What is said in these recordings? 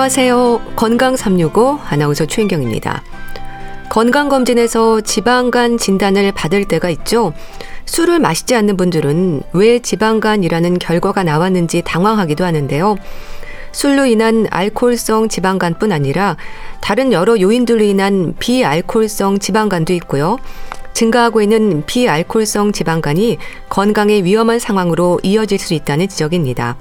안녕하세요. 건강 365 아나운서 최인경입니다. 건강검진에서 지방간 진단을 받을 때가 있죠. 술을 마시지 않는 분들은 왜 지방간이라는 결과가 나왔는지 당황하기도 하는데요. 술로 인한 알코올성 지방간뿐 아니라 다른 여러 요인들로 인한 비알코올성 지방간도 있고요. 증가하고 있는 비알코올성 지방간이 건강에 위험한 상황으로 이어질 수 있다는 지적입니다.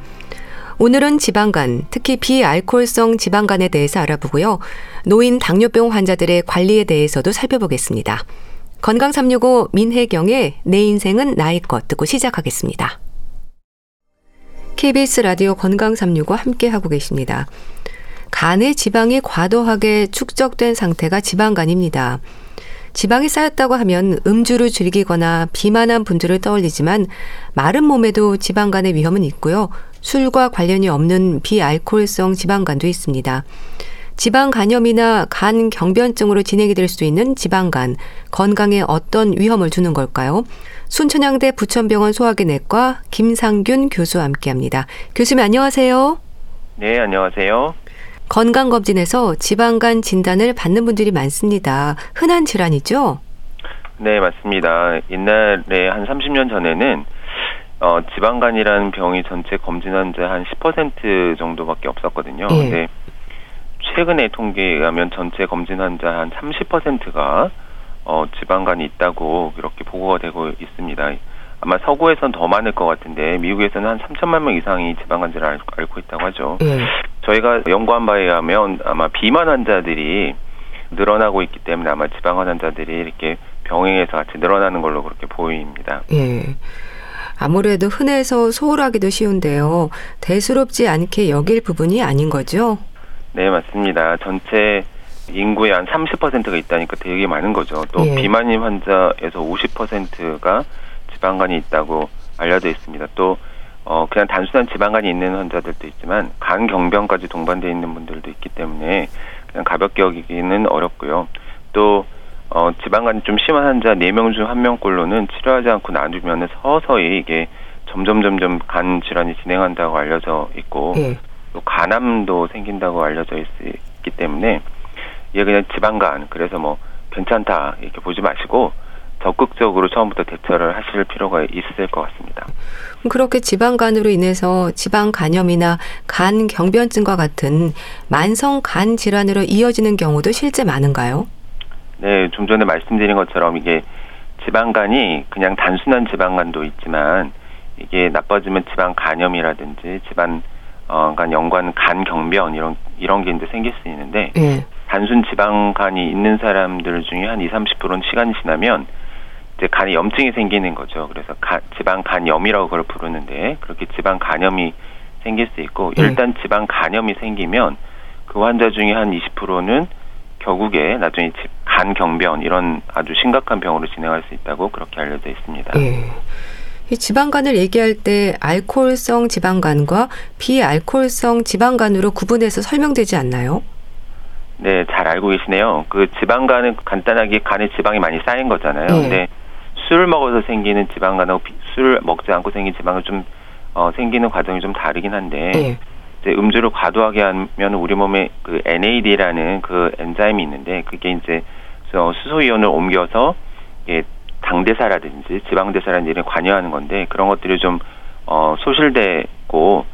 오늘은 지방간, 특히 비알코올성 지방간에 대해서 알아보고요. 노인 당뇨병 환자들의 관리에 대해서도 살펴보겠습니다. 건강 365 민혜경의 내 인생은 나의 것 듣고 시작하겠습니다. KBS 라디오 건강 365 함께 하고 계십니다. 간에 지방이 과도하게 축적된 상태가 지방간입니다. 지방이 쌓였다고 하면 음주를 즐기거나 비만한 분들을 떠올리지만 마른 몸에도 지방간의 위험은 있고요. 술과 관련이 없는 비알코올성 지방간도 있습니다. 지방 간염이나 간 경변증으로 진행이 될 수 있는 지방간, 건강에 어떤 위험을 주는 걸까요? 순천향대 부천병원 소화기내과 김상균 교수와 함께 합니다. 교수님 안녕하세요. 네, 안녕하세요. 건강검진에서 지방간 진단을 받는 분들이 많습니다. 흔한 질환이죠? 네, 맞습니다. 옛날에 한 30년 전에는 어, 지방간이라는 병이 전체 검진 환자 한 10% 정도밖에 없었거든요. 예. 근데 최근의 통계에 의하면 전체 검진 환자 한 30%가 어, 지방간이 있다고 이렇게 보고가 되고 있습니다. 아마 서구에선 더 많을 것 같은데 미국에서는 한 3천만 명 이상이 지방간질을 앓고 있다고 하죠. 예. 저희가 연구한 바에 의하면 아마 비만 환자들이 늘어나고 있기 때문에 아마 지방간 환자들이 이렇게 병행해서 같이 늘어나는 걸로 그렇게 보입니다. 예. 아무래도 흔해서 소홀하기도 쉬운데요. 대수롭지 않게 여길 부분이 아닌 거죠? 네, 맞습니다. 전체 인구의 한 30%가 있다니까 되게 많은 거죠. 또 예. 비만인 환자에서 50%가 지방간이 있다고 알려져 있습니다. 또 어, 그냥 단순한 지방간이 있는 환자들도 있지만 간 경변까지 동반되어 있는 분들도 있기 때문에 그냥 가볍게 여기기는 어렵고요. 또 어, 지방간이 좀 심한 환자 4명 중 1명꼴로는 치료하지 않고 놔두면 서서히 이게 점점 점점 간 질환이 진행한다고 알려져 있고 네. 또 간암도 생긴다고 알려져 있, 기 때문에 이게 그냥 지방간 그래서 뭐 괜찮다 이렇게 보지 마시고 적극적으로 처음부터 대처를 하실 필요가 있을 것 같습니다. 그렇게 지방간으로 인해서 지방 간염이나 간 경변증과 같은 만성 간 질환으로 이어지는 경우도 실제 많은가요? 네, 좀 전에 말씀드린 것처럼 이게 지방간이 그냥 단순한 지방간도 있지만 이게 나빠지면 지방 간염이라든지 지방 어, 간 연관 간 경변 이런 이런 게 이제 생길 수 있는데 네. 단순 지방간이 있는 사람들 중에 한 2, 30%는 시간이 지나면 이제 간에 염증이 생기는 거죠. 그래서 가, 지방 간염이라고 그걸 부르는데 그렇게 지방 간염이 생길 수 있고 네. 일단 지방 간염이 생기면 그 환자 중에 한 20%는 결국에 나중에 간 경변 이런 아주 심각한 병으로 진행할 수 있다고 그렇게 알려져 있습니다. 네. 이 지방간을 얘기할 때 알코올성 지방간과 비알코올성 지방간으로 구분해서 설명되지 않나요? 네, 잘 알고 계시네요. 그 지방간은 간단하게 간에 지방이 많이 쌓인 거잖아요. 네. 근데 술을 먹어서 생기는 지방간하고 술을 먹지 않고 생긴 지방은 좀 어, 생기는 과정이 좀 다르긴 한데 네. 이제 음주를 과도하게 하면 우리 몸에 그 NAD라는 그 엔자임이 있는데 그게 이제 수소 이온을 옮겨서 예, 당대사라든지 지방대사라는 일에 관여하는 건데 그런 것들이 좀 어, 소실되고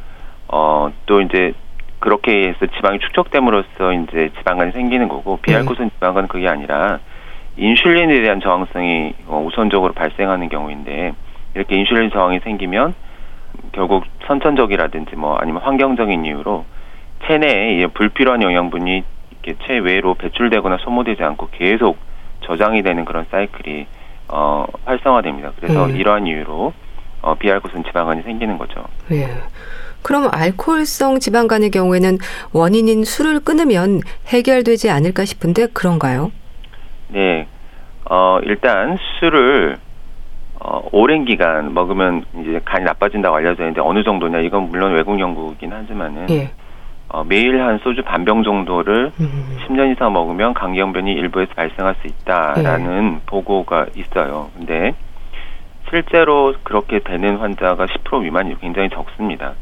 어, 또 이제 그렇게 해서 지방이 축적됨으로써 이제 지방간이 생기는 거고 비알코올성 지방간은 그게 아니라 인슐린에 대한 저항성이 어, 우선적으로 발생하는 경우인데 이렇게 인슐린 저항이 생기면 결국 선천적이라든지 뭐 아니면 환경적인 이유로 체내에 불필요한 영양분이 이렇게 체외로 배출되거나 소모되지 않고 계속 저장이 되는 그런 사이클이 어, 활성화됩니다. 그래서 네. 이러한 이유로 어, 비알코올성 지방간이 생기는 거죠. 네. 그럼 알코올성 지방간의 경우에는 원인인 술을 끊으면 해결되지 않을까 싶은데 그런가요? 네. 어, 일단 술을 어, 오랜 기간 먹으면 이제 간이 나빠진다고 알려져 있는데 어느 정도냐 이건 물론 외국 연구이긴 하지만은 예. 어, 매일 한 소주 반병 정도를 음. 10년 이상 먹으면 간경변이 일부에서 발생할 수 있다라는 예. 보고가 있어요. 근데 실제로 그렇게 되는 환자가 10% 미만이 굉장히 적습니다.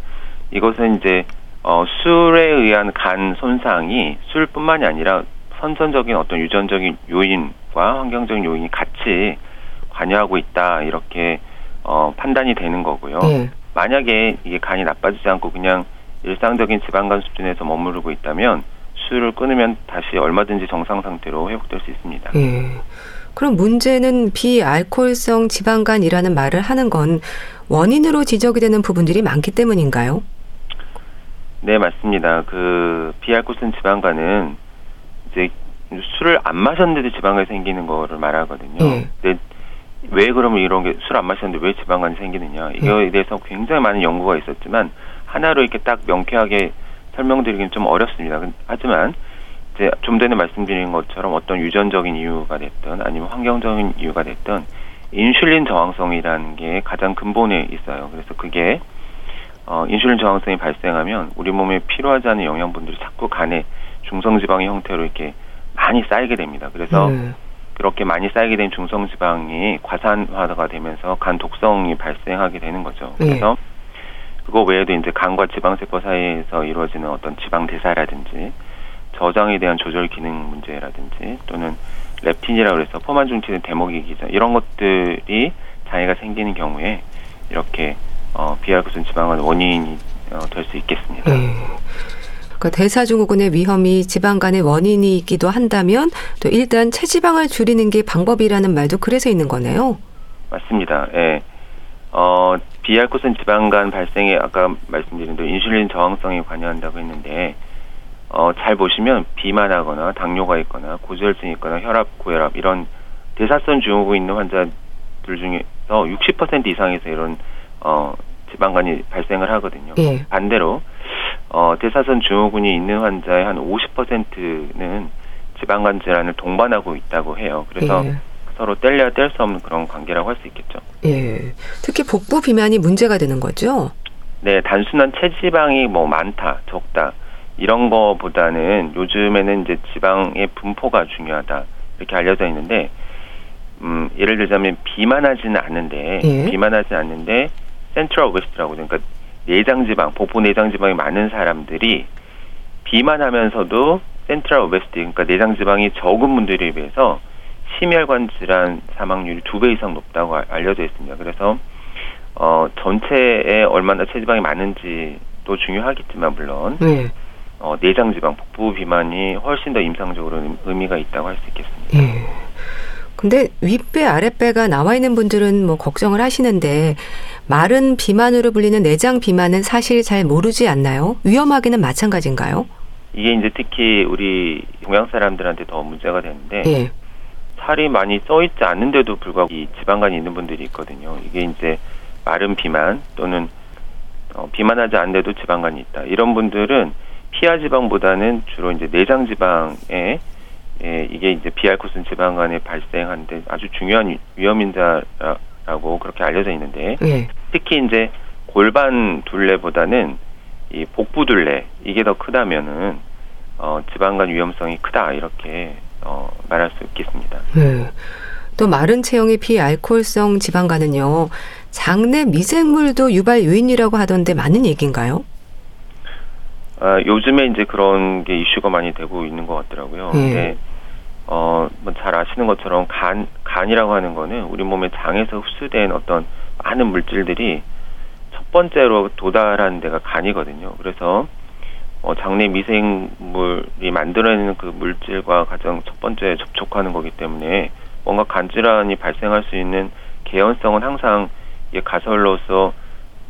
이것은 이제 어, 술에 의한 간 손상이 술뿐만이 아니라 선천적인 어떤 유전적인 요인과 환경적인 요인이 같이 관여하고 있다 이렇게 어, 판단이 되는 거고요. 예. 만약에 이게 간이 나빠지지 않고 그냥 일상적인 지방간 수준에서 머무르고 있다면 술을 끊으면 다시 얼마든지 정상 상태로 회복될 수 있습니다. 예. 그럼 문제는 비알코올성 지방간이라는 말을 하는 건 원인으로 지적이 되는 부분들이 많기 때문인가요? 네, 맞습니다. 그 비알코올성 지방간은 이제 술을 안 마셨는데도 지방간이 생기는 거를 말하거든요. 예. 근데 왜 그러면 이런 게 술 안 마셨는데 왜 지방간이 생기느냐? 이거에 대해서 굉장히 많은 연구가 있었지만 하나로 이렇게 딱 명쾌하게 설명드리기는 좀 어렵습니다. 근- 하지만 이제 좀 전에 말씀드린 것처럼 어떤 유전적인 이유가 됐든 아니면 환경적인 이유가 됐든 인슐린 저항성이라는 게 가장 근본에 있어요. 그래서 그게 어, 인슐린 저항성이 발생하면 우리 몸에 필요하지 않은 영양분들이 자꾸 간에 중성지방의 형태로 이렇게 많이 쌓이게 됩니다. 그래서 예. 그렇게 많이 쌓이게 된 중성지방이 과산화가 되면서 간 독성이 발생하게 되는 거죠. 예. 그래서 그거 외에도 이제 간과 지방세포 사이에서 이루어지는 어떤 지방 대사라든지 저장에 대한 조절 기능 문제라든지 또는 렙틴이라고 해서 포만 중치된 대목이 기전 이런 것들이 장애가 생기는 경우에 이렇게 어, 비알코올 지방은 원인이 어, 될 수 있겠습니다. 예. 그 대사증후군의 위험이 지방 간의 원인이기도 한다면 또 일단 체지방을 줄이는 게 방법이라는 말도 그래서 있는 거네요. 맞습니다. 예. 어, 비알코올 지방간 발생에 아까 말씀드린 대로 인슐린 저항성이 관여한다고 했는데 어, 잘 보시면 비만하거나 당뇨가 있거나 고지혈증이 있거나 혈압, 고혈압 이런 대사성 증후군 있는 환자들 중에서 60% 이상에서 이런 어, 지방간이 발생을 하거든요. 예. 반대로 어, 대사선 증후군이 있는 환자의 한 50%는 지방간 질환을 동반하고 있다고 해요. 그래서 예. 서로 뗄래야 뗄 수 없는 그런 관계라고 할 수 있겠죠. 예. 특히 복부 비만이 문제가 되는 거죠. 네, 단순한 체지방이 뭐 많다, 적다 이런 거보다는 요즘에는 이제 지방의 분포가 중요하다 이렇게 알려져 있는데, 음, 예를 들자면 비만하지는 않는데 예. 비만하지 않는데 센트럴 오베스트라고 그러니까 내장 지방, 복부 내장 지방이 많은 사람들이 비만하면서도 센트럴 오베스티 그러니까 내장 지방이 적은 분들에 비해서 심혈관 질환 사망률이 두 배 이상 높다고 알- 알려져 있습니다. 그래서 어 전체에 얼마나 체지방이 많은지도 중요하겠지만 물론 예. 어 내장 지방, 복부 비만이 훨씬 더 임상적으로 의- 의미가 있다고 할 수 있겠습니다. 예. 근데 윗배 아랫배가 나와 있는 분들은 뭐 걱정을 하시는데 마른 비만으로 불리는 내장 비만은 사실 잘 모르지 않나요? 위험하기는 마찬가지인가요? 이게 이제 특히 우리 동양 사람들한테 더 문제가 되는데 예. 살이 많이 써 있지 않는데도 불구하고 이 지방간이 있는 분들이 있거든요. 이게 이제 마른 비만 또는 어, 비만하지 않는데도 지방간이 있다. 이런 분들은 피하 지방보다는 주로 이제 내장 지방에 예, 이게 이제 비알코올 지방간에 발생하는데 아주 중요한 위- 위험 인자라고 그렇게 알려져 있는데 예. 특히 이제 골반 둘레보다는 이 복부 둘레 이게 더 크다면은 어, 지방간 위험성이 크다 이렇게 어, 말할 수 있겠습니다. 예. 또 마른 체형의 비알코올성 지방간은요. 장내 미생물도 유발 요인이라고 하던데 맞는 얘기인가요? 아, 요즘에 이제 그런 게 이슈가 많이 되고 있는 것 같더라고요. 예. 어, 뭐잘 아시는 것처럼 간 간이라고 하는 거는 우리 몸의 장에서 흡수된 어떤 많은 물질들이 첫 번째로 도달하는 데가 간이거든요. 그래서 어, 장내 미생물이 만들어내는 그 물질과 가장 첫 번째 접촉하는 거기 때문에 뭔가 간 질환이 발생할 수 있는 개연성은 항상 이게 가설로서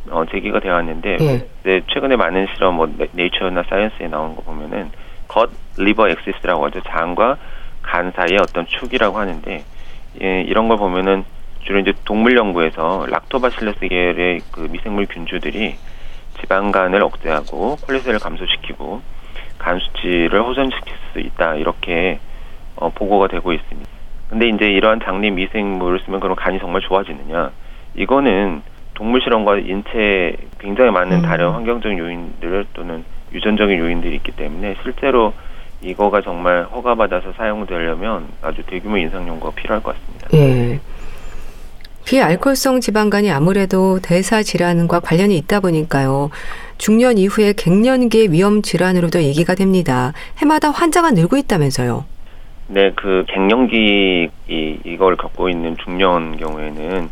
어, 제기가 되어 왔는데 예. 네, 최근에 많은 실험 뭐 네- 네이처나 사이언스에 나오는 거 보면은 gut liver axis라고 하죠. 장과 간 사이의 어떤 축이라고 하는데 예, 이런 걸 보면은 주로 이제 동물 연구에서 락토바실러스 계열의 그 미생물 균주들이 지방간을 억제하고 콜레스테롤을 감소시키고 간 수치를 호전시킬 수 있다 이렇게 어, 보고가 되고 있습니다. 근데 이제 이러한 장내 미생물을 쓰면 그럼 간이 정말 좋아지느냐? 이거는 동물 실험과 인체에 굉장히 많은 음. 다른 환경적인 요인들 또는 유전적인 요인들이 있기 때문에 실제로 이거가 정말 허가받아서 사용되려면 아주 대규모 인상 연구가 필요할 것 같습니다. 예. 비알코올성 지방간이 아무래도 대사 질환과 관련이 있다 보니까요. 중년 이후에 갱년기의 위험 질환으로도 얘기가 됩니다. 해마다 환자가 늘고 있다면서요. 네, 그 갱년기 이 이걸 겪고 있는 중년 경우에는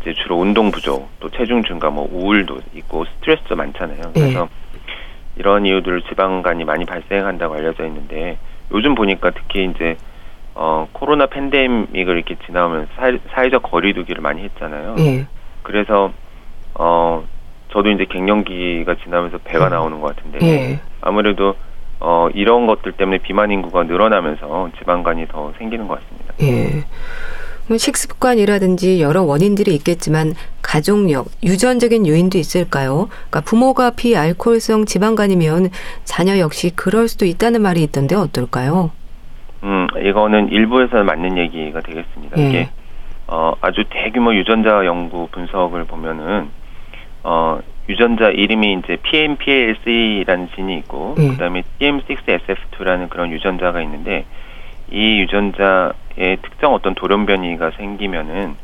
이제 주로 운동 부족, 또 체중 증가, 뭐 우울도 있고 스트레스도 많잖아요. 그래서 네. 이런 이유들 지방간이 많이 발생한다고 알려져 있는데 요즘 보니까 특히 이제 어 코로나 팬데믹을 이렇게 지나오면서 사회, 사회적 거리두기를 많이 했잖아요. 네. 그래서 어 저도 이제 갱년기가 지나면서 배가 음. 나오는 것 같은데 네. 아무래도 어 이런 것들 때문에 비만 인구가 늘어나면서 지방간이 더 생기는 것 같습니다. 예. 뭐 식습관이라든지 여러 원인들이 있겠지만 가족력, 유전적인 요인도 있을까요? 그러니까 부모가 비알코올성 지방간이면 자녀 역시 그럴 수도 있다는 말이 있던데 어떨까요? 음, 이거는 일부에서는 맞는 얘기가 되겠습니다. 예. 이게 어, 아주 대규모 유전자 연구 분석을 보면은 어, 유전자 이름이 이제 PNPLC라는 진이 있고 예. 그다음에 TM6SF2라는 그런 유전자가 있는데 이 유전자에 특정 어떤 돌연 변이가 생기면은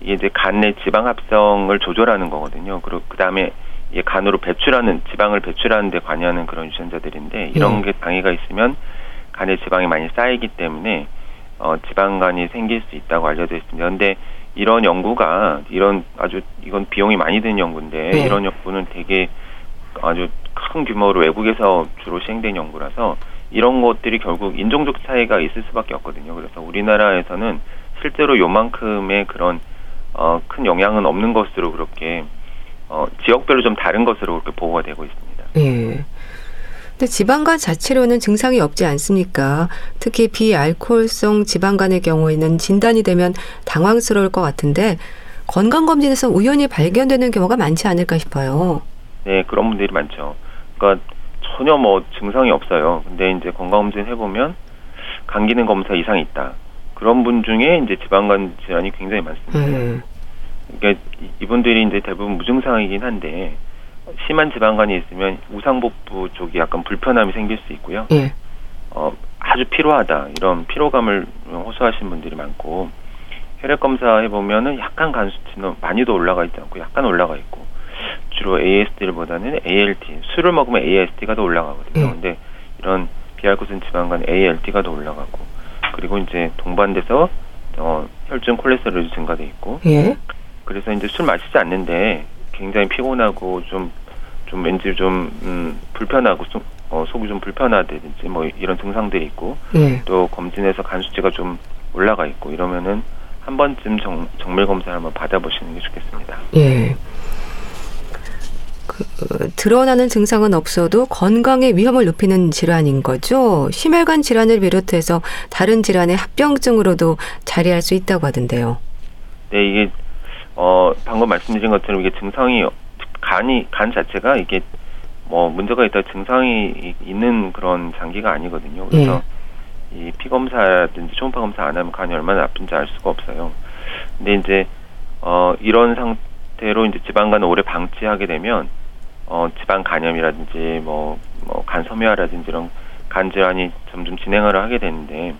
이게 이제 간내 지방 합성을 조절하는 거거든요. 그리고 그 다음에 이 간으로 배출하는 지방을 배출하는 데 관여하는 그런 유전자들인데 이런 네. 게 장애가 있으면 간에 지방이 많이 쌓이기 때문에 어 지방간이 생길 수 있다고 알려져 있습니다. 근데 이런 연구가 이런 아주 이건 비용이 많이 드는 연구인데 네. 이런 연구는 되게 아주 큰 규모로 외국에서 주로 시행된 연구라서 이런 것들이 결국 인종적 차이가 있을 수밖에 없거든요. 그래서 우리나라에서는 실제로 요만큼의 그런 어, 큰 영향은 없는 것으로 그렇게 어, 지역별로 좀 다른 것으로 그렇게 보고가 되고 있습니다. 예. 근데 지방간 자체로는 증상이 없지 않습니까? 특히 비알코올성 지방간의 경우에는 진단이 되면 당황스러울 것 같은데 건강검진에서 우연히 발견되는 경우가 많지 않을까 싶어요. 네, 그런 분들이 많죠. 그러니까 전혀 뭐 증상이 없어요. 근데 이제 건강검진 해보면 간 기능 검사 이상이 있다. 그런 분 중에 이제 지방간 질환이 굉장히 많습니다. 음. 그러니까 이분들이 이제 대부분 무증상이긴 한데 심한 지방간이 있으면 우상복부 쪽이 약간 불편함이 생길 수 있고요. 예. 어, 아주 피로하다 이런 피로감을 호소하시는 분들이 많고 혈액 검사 해보면은 약간 간 수치는 많이도 올라가 있지 않고 약간 올라가 있고 주로 ASD보다는 ALT 술을 먹으면 ASD가 더 올라가거든요. 예. 근데 이런 비알코올성 지방간 ALT가 더 올라가고 그리고 이제 동반돼서 어, 혈중 콜레스테롤이 증가돼 있고 예. 그래서 이제 술 마시지 않는데 굉장히 피곤하고 좀, 좀 왠지 좀, 음, 불편하고, 좀, 어, 속이 좀 불편하다든지 뭐 이런 증상들이 있고, 예. 또 검진에서 간 수치가 좀 올라가 있고 이러면은 한 번쯤 정, 정밀 검사를 한번 받아보시는 게 좋겠습니다. 예. 그, 드러나는 증상은 없어도 건강의 위험을 높이는 질환인 거죠. 심혈관 질환을 비롯해서 다른 질환의 합병증으로도 자리할 수 있다고 하던데요. 네, 이게 어 방금 말씀드린 것처럼 이게 증상이 간이 간 자체가 이게 뭐 문제가 있다 증상이 있는 그런 장기가 아니거든요. 그래서 예. 이 피 검사든지 초음파 검사 안 하면 간이 얼마나 나쁜지 알 수가 없어요. 근데 이제 어 이런 상태로 이제 지방간을 오래 방치하게 되면 어 지방 간염이라든지 뭐 뭐 간섬유화라든지 이런 간 질환이 점점 진행을 하게 되는데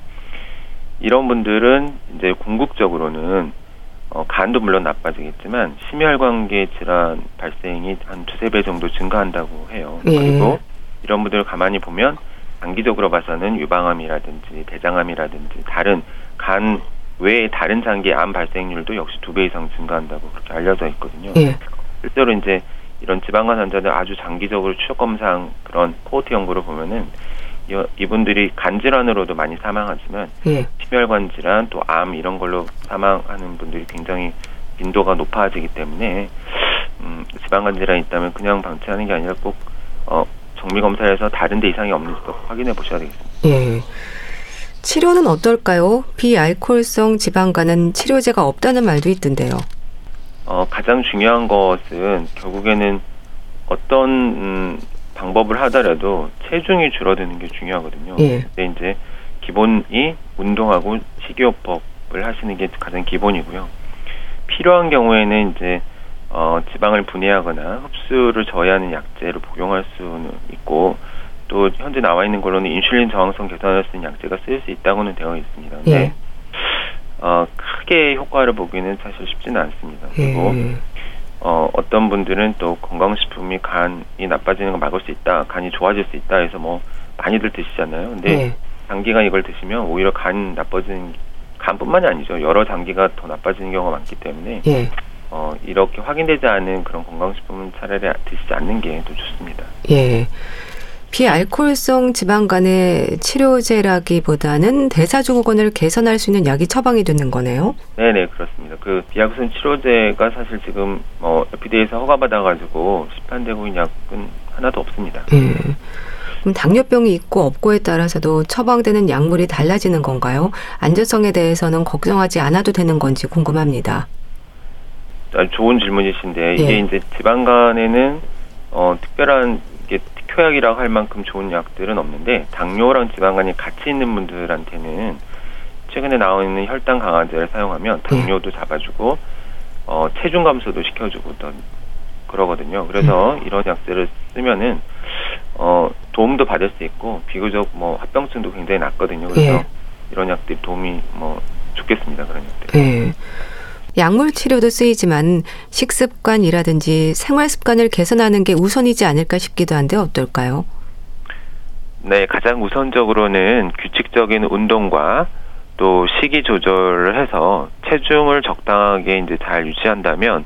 이런 분들은 이제 궁극적으로는 어, 간도 물론 나빠지겠지만 심혈관계 질환 발생이 한 두세 배 정도 증가한다고 해요. 예. 그리고 이런 분들을 가만히 보면 장기적으로 봐서는 유방암이라든지 대장암이라든지 다른 간 외의 다른 장기 암 발생률도 역시 두 배 이상 증가한다고 그렇게 알려져 있거든요. 예. 실제로 이제 이런 지방간 환자들 아주 장기적으로 추적 검사 그런 코호트 연구를 보면은 이분들이 간 질환으로도 많이 사망하지만 예. 심혈관 질환 또 암 이런 걸로 사망하는 분들이 굉장히 빈도가 높아지기 때문에 음, 지방간 질환이 있다면 그냥 방치하는 게 아니라 꼭 어, 정밀 검사에서 다른 데 이상이 없는지 도 확인해 보셔야 되겠습니다. 예. 치료는 어떨까요? 비알코올성 지방간은 치료제가 없다는 말도 있던데요. 어, 가장 중요한 것은 결국에는 어떤 음, 방법을 하더라도 체중이 줄어드는 게 중요하거든요. 예. 근데 이제 기본이 운동하고 식이요법을 하시는 게 가장 기본이고요. 필요한 경우에는 이제 어, 지방을 분해하거나 흡수를 저해하는 약제를 복용할 수는 있고 또 현재 나와 있는 걸로는 인슐린 저항성 개선할 수 있는 약제가 쓰일 수 있다고는 되어 있습니다. 근데 예. 어, 크게 효과를 보기는 사실 쉽지는 않습니다. 그리고 예. 어, 어떤 분들은 또 건강식품이 간이 나빠지는 걸 막을 수 있다, 간이 좋아질 수 있다 해서 뭐 많이들 드시잖아요. 근데 예. 장기간 이걸 드시면 오히려 간 나빠지는 간뿐만이 아니죠. 여러 장기가 더 나빠지는 경우가 많기 때문에 예. 어, 이렇게 확인되지 않은 그런 건강식품은 차라리 드시지 않는 게 더 좋습니다. 예. 비알코올성 지방간의 치료제라기보다는 대사증후군을 개선할 수 있는 약이 처방이 되는 거네요. 네 네 그렇습니다. 그 비약성 치료제가 사실 지금 뭐 FDA에서 허가받아 가지고 시판되고 있는 약은 하나도 없습니다. 예. 그럼 당뇨병이 있고 없고에 따라서도 처방되는 약물이 달라지는 건가요? 안전성에 대해서는 걱정하지 않아도 되는 건지 궁금합니다. 좋은 질문이신데 이게 예. 이제 지방간에는 어, 특별한 특효약이라고 할 만큼 좋은 약들은 없는데 당뇨랑 지방간이 같이 있는 분들한테는 최근에 나와 있는 혈당 강화제를 사용하면 당뇨도 잡아주고 어, 체중 감소도 시켜주고 또 그러거든요. 그래서 이런 약들을 쓰면은 어, 도움도 받을 수 있고 비교적 뭐 합병증도 굉장히 낮거든요. 그래서 예. 이런 약들이 도움이 뭐 좋겠습니다. 그런 약들. 예. 약물 치료도 쓰이지만 식습관이라든지 생활 습관을 개선하는 게 우선이지 않을까 싶기도 한데 어떨까요? 네, 가장 우선적으로는 규칙적인 운동과 또 식이 조절을 해서 체중을 적당하게 이제 잘 유지한다면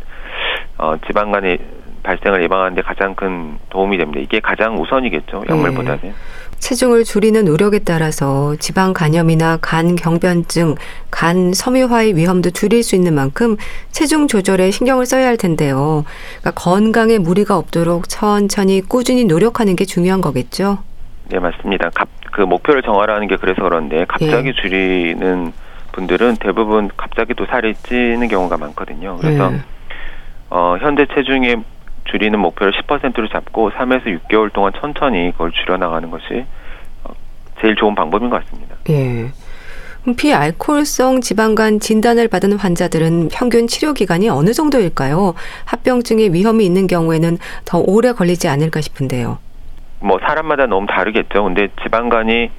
어, 지방간의 발생을 예방하는데 가장 큰 도움이 됩니다. 이게 가장 우선이겠죠. 약물보다는. 체중을 줄이는 노력에 따라서 지방 간염이나 간 경변증, 간 섬유화의 위험도 줄일 수 있는 만큼 체중 조절에 신경을 써야 할 텐데요. 그러니까 건강에 무리가 없도록 천천히 꾸준히 노력하는 게 중요한 거겠죠. 네, 맞습니다. 갑, 그 목표를 정하라는 게 그래서 그런데 갑자기 줄이는 분들은 대부분 갑자기 또 살이 찌는 경우가 많거든요. 그래서 예. 어, 현재 체중의 줄이는 목표를 10%로 잡고 3에서 6개월 동안 천천히 그걸 줄여나가는 것이 어, 제일 좋은 방법인 것 같습니다. 예. 그럼 비알코올성 지방간 진단을 받은 환자들은 평균 치료 기간이 어느 정도일까요? 합병증의 위험이 있는 경우에는 더 오래 걸리지 않을까 싶은데요. 뭐 사람마다 너무 다르겠죠. 근데 지방간이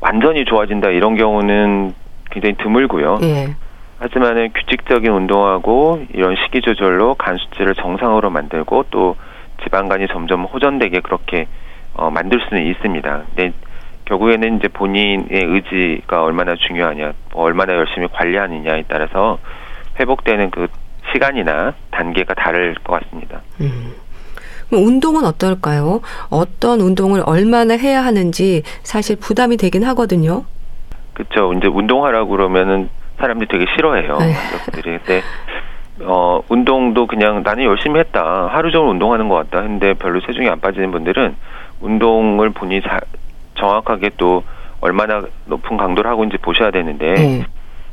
완전히 좋아진다 이런 경우는 굉장히 드물고요. 예. 하지만은 규칙적인 운동하고 이런 식이 조절로 간 수치를 정상으로 만들고 또 지방간이 점점 호전되게 그렇게 어, 만들 수는 있습니다. 근데 결국에는 이제 본인의 의지가 얼마나 중요하냐, 뭐 얼마나 열심히 관리하느냐에 따라서 회복되는 그 시간이나 단계가 다를 것 같습니다. 음. 그럼 운동은 어떨까요? 어떤 운동을 얼마나 해야 하는지 사실 부담이 되긴 하거든요. 그렇죠. 이제 운동하라고 그러면은 사람들이 되게 싫어해요. 네. 가족들이. 근데 어 운동도 그냥 나는 열심히 했다. 하루 종일 운동하는 것 같다. 근데 별로 체중이 안 빠지는 분들은 운동을 본인이 자, 정확하게 또 얼마나 높은 강도를 하고 있는지 보셔야 되는데 예.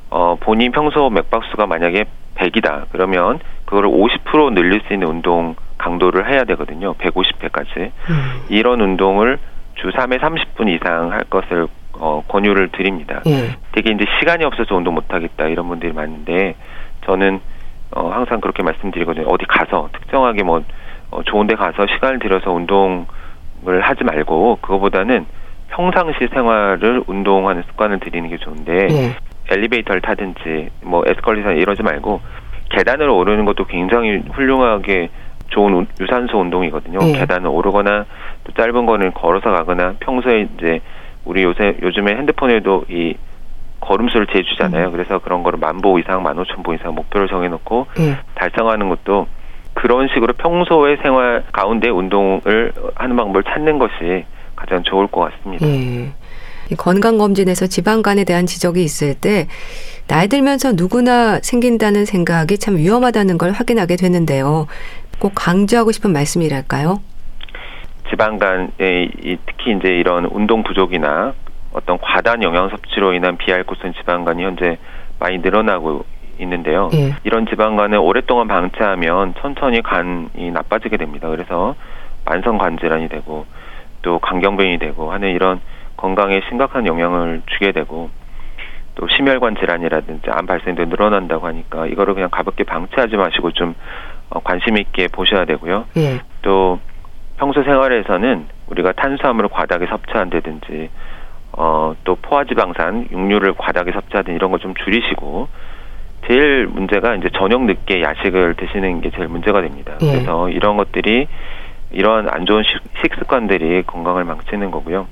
어 본인 평소 맥박수가 만약에 100이다. 그러면 그거를 50% 늘릴 수 있는 운동 강도를 해야 되거든요. 150회까지. 음. 이런 운동을 주 3회 30분 이상 할 것을 어, 권유를 드립니다. 예. 되게 이제 시간이 없어서 운동 못 하겠다 이런 분들이 많은데 저는 어 항상 그렇게 말씀드리거든요. 어디 가서 특정하게 뭐 어, 좋은 데 가서 시간을 들여서 운동을 하지 말고 그거보다는 평상시 생활을 운동하는 습관을 들이는 게 좋은데 예. 엘리베이터를 타든지 뭐 에스컬레이터 이러지 말고 계단을 오르는 것도 굉장히 훌륭하게 좋은 운- 유산소 운동이거든요. 예. 계단을 오르거나 또 짧은 거는 걸어서 가거나 평소에 이제 우리 요새 요즘에 핸드폰에도 이 걸음수를 재주잖아요. 그래서 그런 거를 만보 이상, 만 오천 보 이상 목표를 정해놓고 예. 달성하는 것도 그런 식으로 평소의 생활 가운데 운동을 하는 방법을 찾는 것이 가장 좋을 것 같습니다. 예. 이 건강검진에서 지방간에 대한 지적이 있을 때 나이 들면서 누구나 생긴다는 생각이 참 위험하다는 걸 확인하게 되는데요. 꼭 강조하고 싶은 말씀이랄까요? 지방간에 이- 특히 이제 이런 운동 부족이나 어떤 과다한 영양 섭취로 인한 비알코올성 지방간이 현재 많이 늘어나고 있는데요. 예. 이런 지방간을 오랫동안 방치하면 천천히 간이 나빠지게 됩니다. 그래서 만성 간 질환이 되고 또 간경변이 되고 하는 이런 건강에 심각한 영향을 주게 되고 또 심혈관 질환이라든지 암 발생도 늘어난다고 하니까 이거를 그냥 가볍게 방치하지 마시고 좀 어, 관심 있게 보셔야 되고요. 예. 또 평소 생활에서는 우리가 탄수화물을 과다하게 섭취한다든지 어, 또 포화지방산, 육류를 과다하게 섭취하든 이런 거좀 줄이시고 제일 문제가 이제 저녁 늦게 야식을 드시는 게 제일 문제가 됩니다. 예. 그래서 이런 것들이 이런 안 좋은 식, 식습관들이 건강을 망치는 거고요.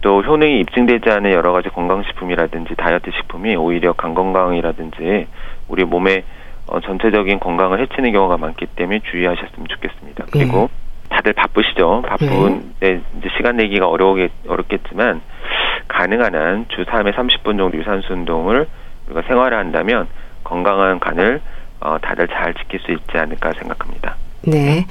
또 효능이 입증되지 않은 여러 가지 건강식품이라든지 다이어트 식품이 오히려 간 건강이라든지 우리 몸의 어, 전체적인 건강을 해치는 경우가 많기 때문에 주의하셨으면 좋겠습니다. 그리고 예. 다들 바쁘시죠. 바쁜 예. 이제 시간 내기가 어려우겠, 어렵겠지만 가능한 한 주 3회 30분 정도 유산소 운동을 우리가 생활을 한다면 건강한 간을 어, 다들 잘 지킬 수 있지 않을까 생각합니다. 네.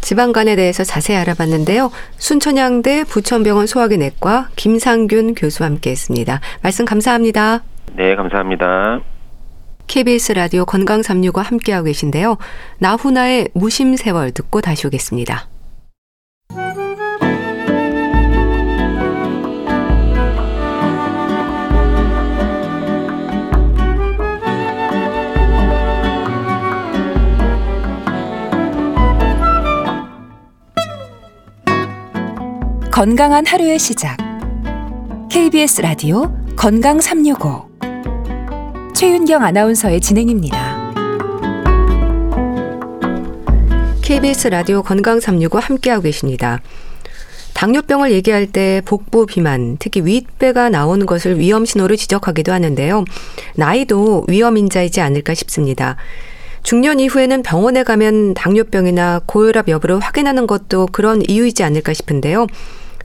지방간에 대해서 자세히 알아봤는데요. 순천향대 부천병원 소화기 내과 김상균 교수와 함께했습니다. 말씀 감사합니다. 네, 감사합니다. KBS 라디오 건강 365 함께하고 계신데요. 나훈아의 무심세월 듣고 다시 오겠습니다. 건강한 하루의 시작. KBS 라디오 건강 365. 최윤경 아나운서의 진행입니다. KBS 라디오 건강 365 함께하고 계십니다. 당뇨병을 얘기할 때 복부 비만, 특히 윗배가 나오는 것을 위험 신호로 지적하기도 하는데요. 나이도 위험 인자이지 않을까 싶습니다. 중년 이후에는 병원에 가면 당뇨병이나 고혈압 여부를 확인하는 것도 그런 이유이지 않을까 싶은데요.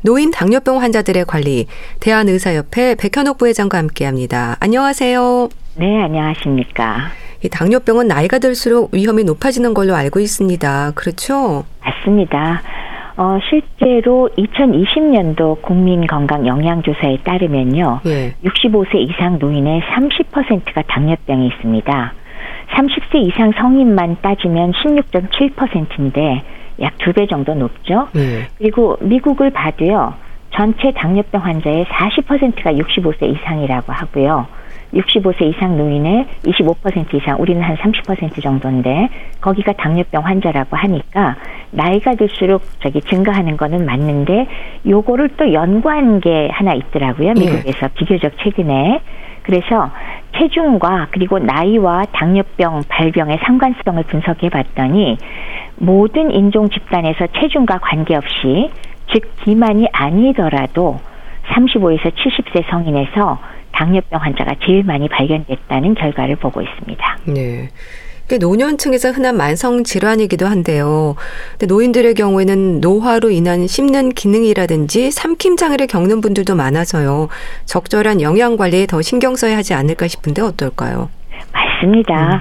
노인 당뇨병 환자들의 관리 대한의사협회 백현옥 부회장과 함께합니다. 안녕하세요. 네, 안녕하십니까. 이 당뇨병은 나이가 들수록 위험이 높아지는 걸로 알고 있습니다. 그렇죠? 맞습니다. 어, 실제로 2020년도 국민건강영양조사에 따르면요. 예. 65세 이상 노인의 30%가 당뇨병이 있습니다. 30세 이상 성인만 따지면 16.7%인데 약 두 배 정도 높죠. 네. 그리고 미국을 봐도요. 전체 당뇨병 환자의 40%가 65세 이상이라고 하고요. 65세 이상 노인의 25% 이상, 우리는 한 30% 정도인데 거기가 당뇨병 환자라고 하니까 나이가 들수록 저기 증가하는 거는 맞는데 요거를 또 연구한 게 하나 있더라고요. 네. 미국에서 네. 비교적 최근에. 그래서 체중과 그리고 나이와 당뇨병 발병의 상관성을 분석해 봤더니 모든 인종 집단에서 체중과 관계없이 즉 비만이 아니더라도 35에서 70세 성인에서 당뇨병 환자가 제일 많이 발견됐다는 결과를 보고 있습니다. 네. 노년층에서 흔한 만성 질환이기도 한데요. 근데 노인들의 경우에는 노화로 인한 씹는 기능이라든지 삼킴 장애를 겪는 분들도 많아서요. 적절한 영양 관리에 더 신경 써야 하지 않을까 싶은데 어떨까요? 맞습니다. 음.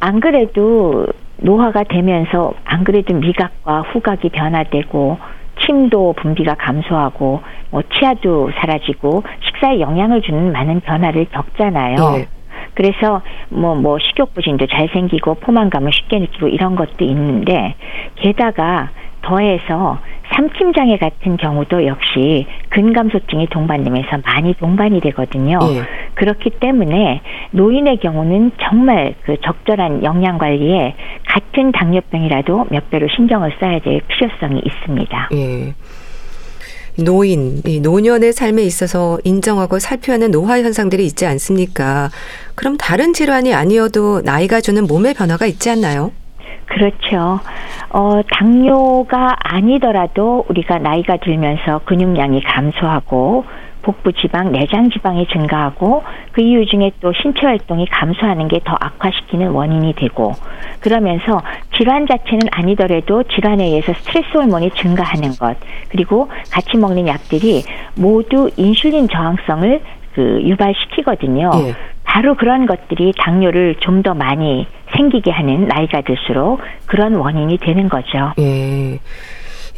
안 그래도 노화가 되면서 안 그래도 미각과 후각이 변화되고 침도 분비가 감소하고 뭐 치아도 사라지고 식사에 영향을 주는 많은 변화를 겪잖아요. 네. 그래서 뭐뭐 뭐 식욕 부진도 잘 생기고 포만감을 쉽게 느끼고 이런 것도 있는데 게다가 더해서 삼킴 장애 같은 경우도 역시 근감소증이 동반되면서 많이 동반이 되거든요. 예. 그렇기 때문에 노인의 경우는 정말 그 적절한 영양 관리에 같은 당뇨병이라도 몇 배로 신경을 써야 될 필요성이 있습니다. 예. 노인, 노년의 삶에 있어서 인정하고 살펴야 하는 노화 현상들이 있지 않습니까? 그럼 다른 질환이 아니어도 나이가 주는 몸의 변화가 있지 않나요? 그렇죠. 어, 당뇨가 아니더라도 우리가 나이가 들면서 근육량이 감소하고 복부 지방, 내장 지방이 증가하고 그 이유 중에 또 신체 활동이 감소하는 게 더 악화시키는 원인이 되고 그러면서 질환 자체는 아니더라도 질환에 의해서 스트레스 호르몬이 증가하는 것 그리고 같이 먹는 약들이 모두 인슐린 저항성을 그 유발시키거든요. 예. 바로 그런 것들이 당뇨를 좀 더 많이 생기게 하는 나이가 들수록 그런 원인이 되는 거죠. 예.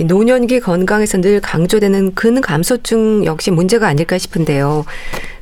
노년기 건강에서 늘 강조되는 근감소증 역시 문제가 아닐까 싶은데요.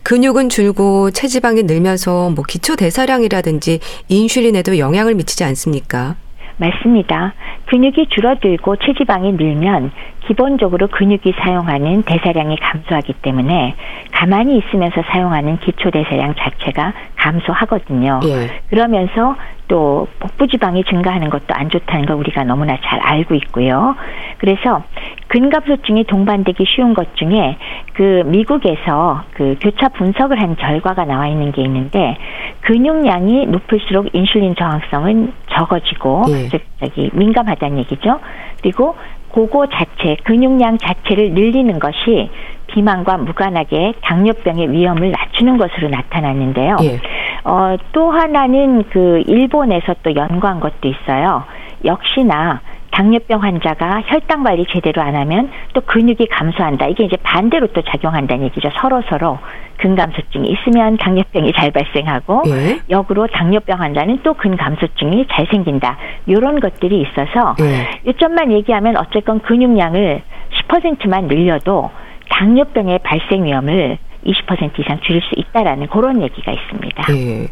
근육은 줄고 체지방이 늘면서 뭐 기초 대사량이라든지 인슐린에도 영향을 미치지 않습니까? 맞습니다. 근육이 줄어들고 체지방이 늘면 기본적으로 근육이 사용하는 대사량이 감소하기 때문에 가만히 있으면서 사용하는 기초 대사량 자체가 감소하거든요. 예. 그러면서 또 복부 지방이 증가하는 것도 안 좋다는 걸 우리가 너무나 잘 알고 있고요. 그래서 근감소증이 동반되기 쉬운 것 중에 그 미국에서 그 교차 분석을 한 결과가 나와 있는 게 있는데 근육량이 높을수록 인슐린 저항성은 적어지고 예. 즉 저기 민감하다는 얘기죠. 그리고 고거 자체 근육량 자체를 늘리는 것이 비만과 무관하게 당뇨병의 위험을 낮추는 것으로 나타났는데요. 예. 어, 또 하나는 그 일본에서 또 연구한 것도 있어요. 역시나 당뇨병 환자가 혈당 관리 제대로 안 하면 또 근육이 감소한다. 이게 이제 반대로 또 작용한다는 얘기죠. 서로 서로 근감소증이 있으면 당뇨병이 잘 발생하고 예. 역으로 당뇨병 환자는 또 근감소증이 잘 생긴다. 이런 것들이 있어서 예. 요점만 얘기하면 어쨌건 근육량을 10%만 늘려도 당뇨병의 발생 위험을 20% 이상 줄일 수 있다라는 그런 얘기가 있습니다. 예.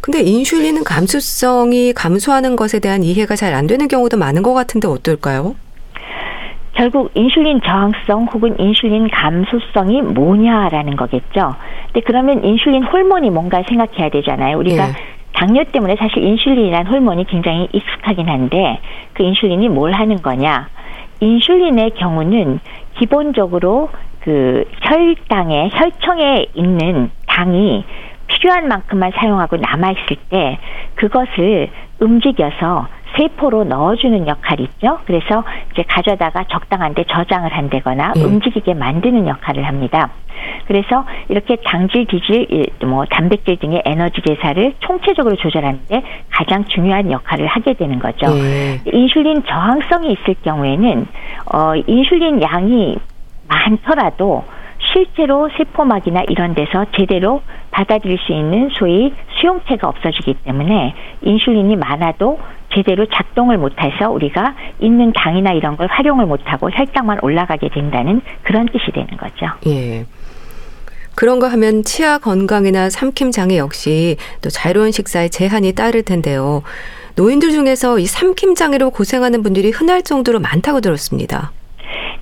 근데 인슐린은 감수성이 감소하는 것에 대한 이해가 잘 안 되는 경우도 많은 것 같은데 어떨까요? 결국 인슐린 저항성 혹은 인슐린 감소성이 뭐냐라는 거겠죠. 근데 그러면 인슐린 호르몬이 뭔가 생각해야 되잖아요. 우리가 예. 당뇨 때문에 사실 인슐린이라는 호르몬이 굉장히 익숙하긴 한데 그 인슐린이 뭘 하는 거냐? 인슐린의 경우는 기본적으로 그 혈당에 혈청에 있는 당이 필요한 만큼만 사용하고 남아있을 때 그것을 움직여서 세포로 넣어주는 역할이 있죠. 그래서 이제 가져다가 적당한데 저장을 한다거나 음. 움직이게 만드는 역할을 합니다. 그래서 이렇게 당질, 지질, 뭐 단백질 등의 에너지 대사를 총체적으로 조절하는데 가장 중요한 역할을 하게 되는 거죠. 음. 인슐린 저항성이 있을 경우에는 어 인슐린 양이 많더라도 실제로 세포막이나 이런 데서 제대로 받아들일 수 있는 소위 수용체가 없어지기 때문에 인슐린이 많아도 제대로 작동을 못해서 우리가 있는 당이나 이런 걸 활용을 못하고 혈당만 올라가게 된다는 그런 뜻이 되는 거죠. 예. 그런 거 하면 치아 건강이나 삼킴 장애 역시 또 자유로운 식사에 제한이 따를 텐데요. 노인들 중에서 이 삼킴 장애로 고생하는 분들이 흔할 정도로 많다고 들었습니다.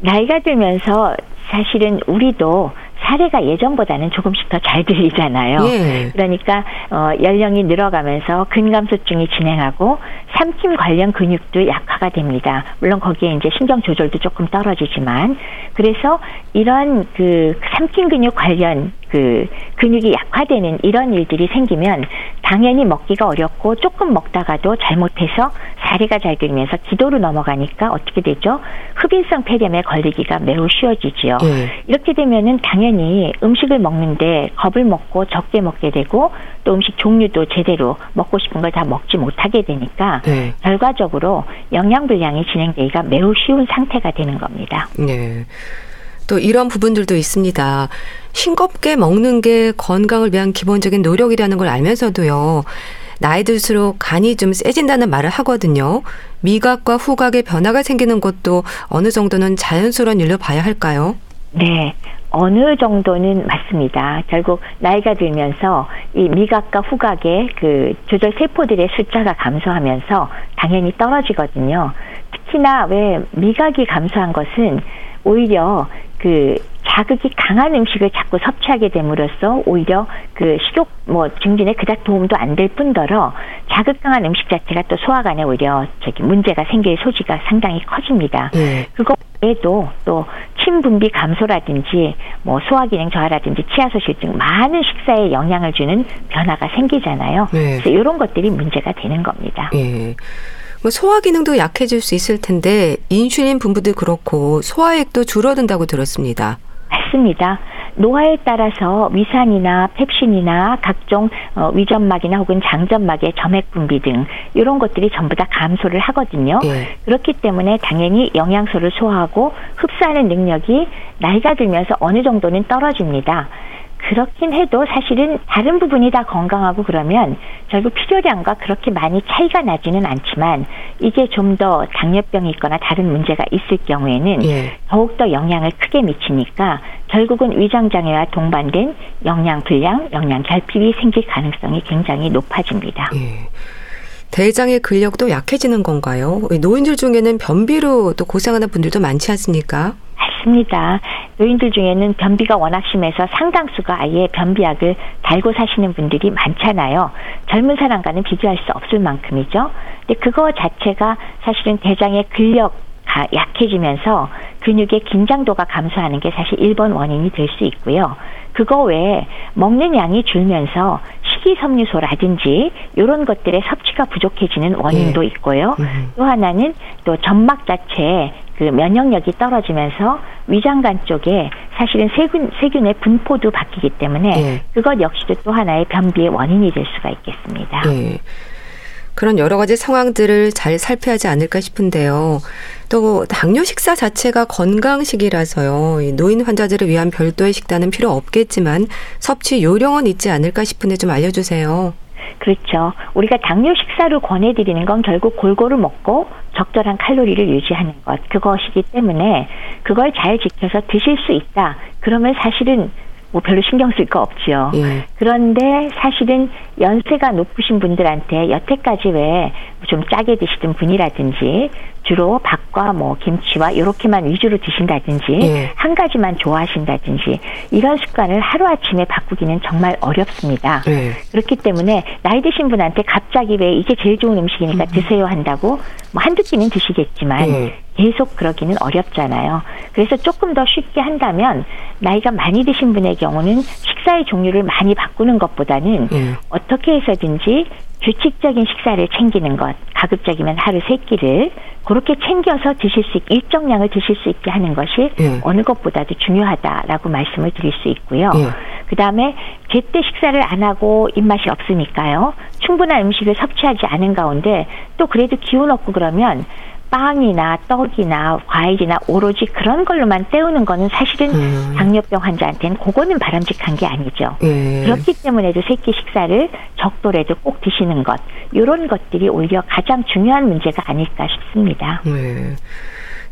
나이가 들면서 사실은 우리도 사례가 예전보다는 조금씩 더 잘 들리잖아요. 예. 그러니까 어, 연령이 늘어가면서 근감소증이 진행하고 삼킴 관련 근육도 약화가 됩니다. 물론 거기에 이제 신경 조절도 조금 떨어지지만 그래서 이런 그 삼킴 근육 관련 그 근육이 약화되는 이런 일들이 생기면 당연히 먹기가 어렵고 조금 먹다가도 잘못해서 사리가 잘 들면서 기도로 넘어가니까 어떻게 되죠? 흡인성 폐렴에 걸리기가 매우 쉬워지지요. 네. 이렇게 되면은 당연히 음식을 먹는데 겁을 먹고 적게 먹게 되고 또 음식 종류도 제대로 먹고 싶은 걸 다 먹지 못하게 되니까 네. 결과적으로 영양 불량이 진행되기가 매우 쉬운 상태가 되는 겁니다. 네. 또 이런 부분들도 있습니다. 싱겁게 먹는 게 건강을 위한 기본적인 노력이라는 걸 알면서도요. 나이 들수록 간이 좀 세진다는 말을 하거든요. 미각과 후각의 변화가 생기는 것도 어느 정도는 자연스러운 일로 봐야 할까요? 네. 어느 정도는 맞습니다. 결국 나이가 들면서 이 미각과 후각의 그 조절 세포들의 숫자가 감소하면서 당연히 떨어지거든요. 특히나 왜 미각이 감소한 것은 오히려 그 자극이 강한 음식을 자꾸 섭취하게 됨으로써 오히려 그 식욕 뭐 증진에 그닥 도움도 안 될 뿐더러 자극 강한 음식 자체가 또 소화관에 오히려 저기 문제가 생길 소지가 상당히 커집니다. 네. 그거 외에도 또 침분비 감소라든지 뭐 소화 기능 저하라든지 치아 소실등 많은 식사에 영향을 주는 변화가 생기잖아요. 네. 그래서 이런 것들이 문제가 되는 겁니다. 네. 뭐 소화 기능도 약해질 수 있을 텐데 인슐린 분부도 그렇고 소화액도 줄어든다고 들었습니다. 맞습니다. 노화에 따라서 위산이나 펩신이나 각종 어, 위점막이나 혹은 장점막의 점액 분비 등 이런 것들이 전부 다 감소를 하거든요. 예. 그렇기 때문에 당연히 영양소를 소화하고 흡수하는 능력이 나이가 들면서 어느 정도는 떨어집니다. 그렇긴 해도 사실은 다른 부분이 다 건강하고 그러면 결국 필요량과 그렇게 많이 차이가 나지는 않지만 이게 좀 더 당뇨병이 있거나 다른 문제가 있을 경우에는 예. 더욱더 영향을 크게 미치니까 결국은 위장장애와 동반된 영양 불량, 영양 결핍이 생길 가능성이 굉장히 높아집니다. 예. 대장의 근력도 약해지는 건가요? 노인들 중에는 변비로 또 고생하는 분들도 많지 않습니까? 맞습니다. 노인들 중에는 변비가 워낙 심해서 상당수가 아예 변비약을 달고 사시는 분들이 많잖아요. 젊은 사람과는 비교할 수 없을 만큼이죠. 근데 그거 자체가 사실은 대장의 근력 약해지면서 근육의 긴장도가 감소하는 게 사실 1번 원인이 될 수 있고요. 그거 외에 먹는 양이 줄면서 식이섬유소라든지 이런 것들의 섭취가 부족해지는 원인도 네. 있고요. 음. 또 하나는 또 점막 자체에 그 면역력이 떨어지면서 위장관 쪽에 사실은 세균 세균의 분포도 바뀌기 때문에 네. 그것 역시도 또 하나의 변비의 원인이 될 수가 있겠습니다. 네. 그런 여러 가지 상황들을 잘 살펴야 하지 않을까 싶은데요. 또 당뇨 식사 자체가 건강식이라서요. 노인 환자들을 위한 별도의 식단은 필요 없겠지만 섭취 요령은 있지 않을까 싶은데 좀 알려주세요. 그렇죠. 우리가 당뇨 식사를 권해드리는 건 결국 골고루 먹고 적절한 칼로리를 유지하는 것 그것이기 때문에 그걸 잘 지켜서 드실 수 있다. 그러면 사실은 뭐 별로 신경 쓸 거 없지요. 예. 그런데 사실은 연세가 높으신 분들한테 여태까지 왜 좀 짜게 드시던 분이라든지 주로 밥과 뭐 김치와 이렇게만 위주로 드신다든지 예. 한 가지만 좋아하신다든지 이런 습관을 하루 아침에 바꾸기는 정말 어렵습니다. 예. 그렇기 때문에 나이 드신 분한테 갑자기 왜 이게 제일 좋은 음식이니까 음. 드세요 한다고 뭐 한두 끼는 드시겠지만 예. 계속 그러기는 어렵잖아요. 그래서 조금 더 쉽게 한다면 나이가 많이 드신 분의 경우는 식사의 종류를 많이 바꾸는 것보다는 예. 어떻게 해서든지 규칙적인 식사를 챙기는 것, 가급적이면 하루 세 끼를 그렇게 챙겨서 드실 수 있게 일정량을 드실 수 있게 하는 것이 예. 어느 것보다도 중요하다라고 말씀을 드릴 수 있고요. 예. 그 다음에 제때 식사를 안 하고 입맛이 없으니까요. 충분한 음식을 섭취하지 않은 가운데 또 그래도 기운 없고 그러면 빵이나 떡이나 과일이나 오로지 그런 걸로만 때우는 거는 사실은 음. 당뇨병 환자한테는 그거는 바람직한 게 아니죠. 예. 그렇기 때문에도 새끼 식사를 적도라도 꼭 드시는 것 이런 것들이 오히려 가장 중요한 문제가 아닐까 싶습니다. 네.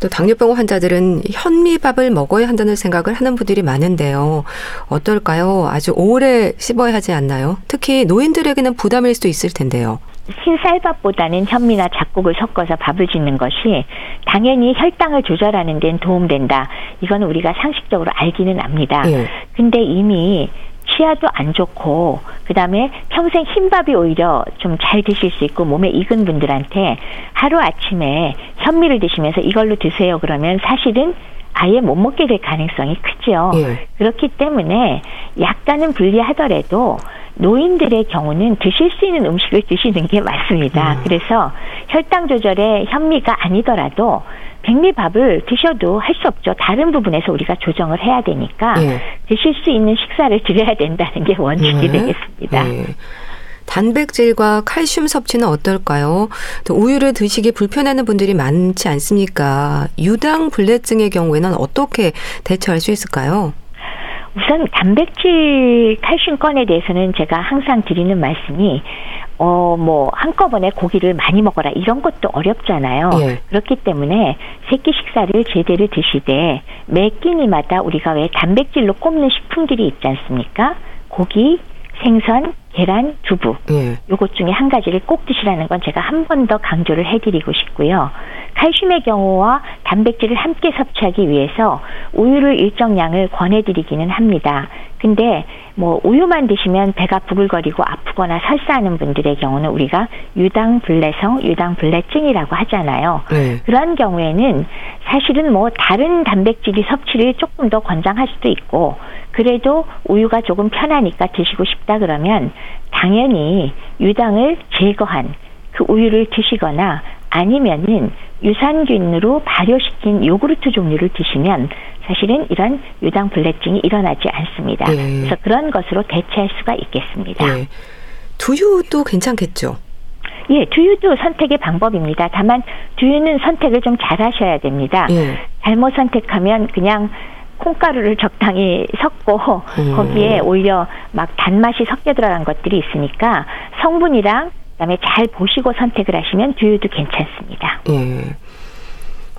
또 당뇨병 환자들은 현미밥을 먹어야 한다는 생각을 하는 분들이 많은데요. 어떨까요? 아주 오래 씹어야 하지 않나요? 특히 노인들에게는 부담일 수도 있을 텐데요. 흰쌀밥보다는 현미나 잡곡을 섞어서 밥을 짓는 것이 당연히 혈당을 조절하는 데는 도움된다. 이건 우리가 상식적으로 알기는 압니다. 예. 근데 이미 치아도 안 좋고 그다음에 평생 흰밥이 오히려 좀 잘 드실 수 있고 몸에 익은 분들한테 하루 아침에 현미를 드시면서 이걸로 드세요 그러면 사실은 아예 못 먹게 될 가능성이 크죠. 예. 그렇기 때문에 약간은 불리하더라도 노인들의 경우는 드실 수 있는 음식을 드시는 게 맞습니다. 음. 그래서 혈당 조절에 현미가 아니더라도 백미밥을 드셔도 할 수 없죠. 다른 부분에서 우리가 조정을 해야 되니까 예. 드실 수 있는 식사를 드려야 된다는 게 원칙이 예. 되겠습니다. 예. 단백질과 칼슘 섭취는 어떨까요? 또 우유를 드시기 불편해하는 분들이 많지 않습니까? 유당 불내증의 경우에는 어떻게 대처할 수 있을까요? 우선 단백질 칼슘권에 대해서는 제가 항상 드리는 말씀이 어, 뭐, 한꺼번에 고기를 많이 먹어라. 이런 것도 어렵잖아요. 예. 그렇기 때문에 새끼 식사를 제대로 드시되 매 끼니마다 우리가 왜 단백질로 꼽는 식품들이 있지 않습니까? 고기, 생선, 계란, 두부. 예. 요것 중에 한 가지를 꼭 드시라는 건 제가 한 번 더 강조를 해드리고 싶고요. 칼슘의 경우와 단백질을 함께 섭취하기 위해서 우유를 일정량을 권해드리기는 합니다. 근데 뭐 우유만 드시면 배가 부글거리고 아프거나 설사하는 분들의 경우는 우리가 유당불내성, 유당불내증이라고 하잖아요. 네. 그런 경우에는 사실은 뭐 다른 단백질이 섭취를 조금 더 권장할 수도 있고 그래도 우유가 조금 편하니까 드시고 싶다 그러면 당연히 유당을 제거한 그 우유를 드시거나 아니면은 유산균으로 발효시킨 요구르트 종류를 드시면 사실은 이런 유당 불내증이 일어나지 않습니다. 네. 그래서 그런 것으로 대체할 수가 있겠습니다. 네. 두유도 괜찮겠죠? 예, 두유도 선택의 방법입니다. 다만 두유는 선택을 좀 잘 하셔야 됩니다. 예. 잘못 선택하면 그냥 콩가루를 적당히 섞고 음. 거기에 오히려 막 단맛이 섞여 들어간 것들이 있으니까 성분이랑 그다음에 잘 보시고 선택을 하시면 두유도 괜찮습니다. 예.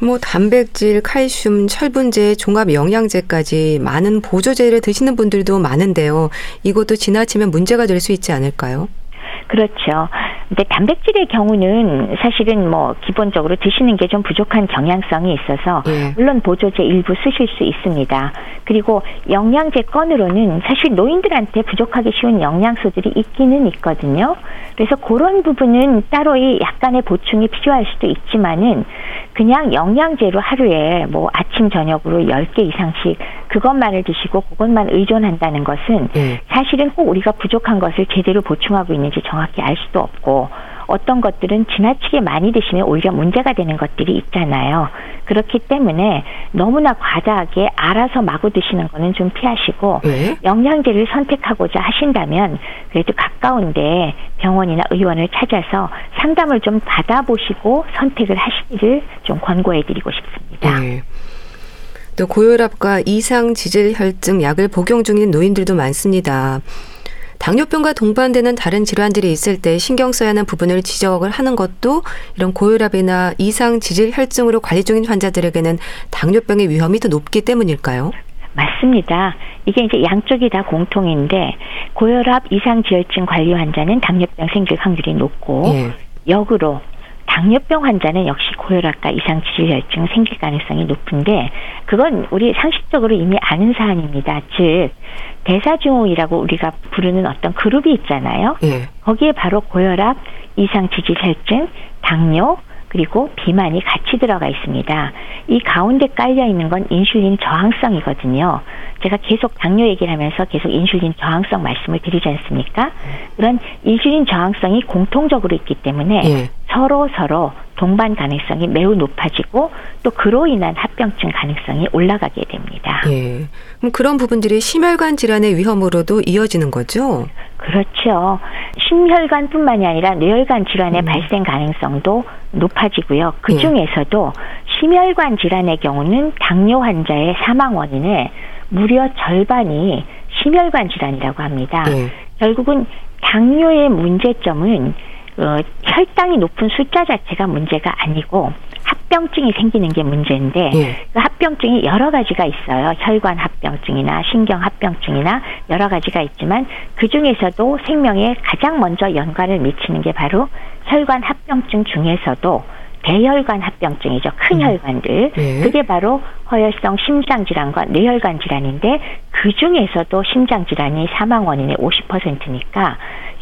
뭐 단백질, 칼슘, 철분제, 종합 영양제까지 많은 보조제를 드시는 분들도 많은데요. 이것도 지나치면 문제가 될 수 있지 않을까요? 그렇죠. 근데 단백질의 경우는 사실은 뭐 기본적으로 드시는 게 좀 부족한 경향성이 있어서 예. 물론 보조제 일부 쓰실 수 있습니다. 그리고 영양제 건으로는 사실 노인들한테 부족하기 쉬운 영양소들이 있기는 있거든요. 그래서 그런 부분은 따로의 약간의 보충이 필요할 수도 있지만은 그냥 영양제로 하루에 뭐 아침 저녁으로 10개 이상씩 그것만을 드시고 그것만 의존한다는 것은 예. 사실은 꼭 우리가 부족한 것을 제대로 보충하고 있는지 정확히 알 수도 없고 어떤 것들은 지나치게 많이 드시면 오히려 문제가 되는 것들이 있잖아요. 그렇기 때문에 너무나 과다하게 알아서 마구 드시는 거는 좀 피하시고 네? 영양제를 선택하고자 하신다면 그래도 가까운데 병원이나 의원을 찾아서 상담을 좀 받아보시고 선택을 하시기를 좀 권고해드리고 싶습니다. 네. 또 고혈압과 이상 지질 혈증 약을 복용 중인 노인들도 많습니다. 당뇨병과 동반되는 다른 질환들이 있을 때 신경 써야 하는 부분을 지적을 하는 것도 이런 고혈압이나 이상 지질 혈증으로 관리 중인 환자들에게는 당뇨병의 위험이 더 높기 때문일까요? 맞습니다. 이게 이제 양쪽이 다 공통인데 고혈압 이상 지혈증 관리 환자는 당뇨병 생길 확률이 높고 예. 역으로 당뇨병 환자는 역시 고혈압과 이상 지질혈증 생길 가능성이 높은데 그건 우리 상식적으로 이미 아는 사안입니다. 즉 대사증후이라고 우리가 부르는 어떤 그룹이 있잖아요. 예. 거기에 바로 고혈압, 이상 지질혈증, 당뇨, 그리고 비만이 같이 들어가 있습니다. 이 가운데 깔려 있는 건 인슐린 저항성이거든요. 제가 계속 당뇨 얘기를 하면서 계속 인슐린 저항성 말씀을 드리지 않습니까? 그런 인슐린 저항성이 공통적으로 있기 때문에 예. 서로 서로 동반 가능성이 매우 높아지고 또 그로 인한 합병증 가능성이 올라가게 됩니다. 예. 그럼 그런 부분들이 심혈관 질환의 위험으로도 이어지는 거죠? 그렇죠. 심혈관뿐만이 아니라 뇌혈관 질환의 음. 발생 가능성도 높아지고요. 그 예. 중에서도 예. 심혈관 질환의 경우는 당뇨 환자의 사망 원인의 무려 절반이 심혈관 질환이라고 합니다. 예. 결국은 당뇨의 문제점은 어, 혈당이 높은 숫자 자체가 문제가 아니고 합병증이 생기는 게 문제인데 예. 그 합병증이 여러 가지가 있어요. 혈관 합병증이나 신경 합병증이나 여러 가지가 있지만 그 중에서도 생명에 가장 먼저 연관을 미치는 게 바로 혈관 합병증 중에서도 대혈관 합병증이죠. 큰 음. 혈관들. 네. 그게 바로 허혈성 심장 질환과 뇌혈관 질환인데 그 중에서도 심장 질환이 사망 원인의 50%니까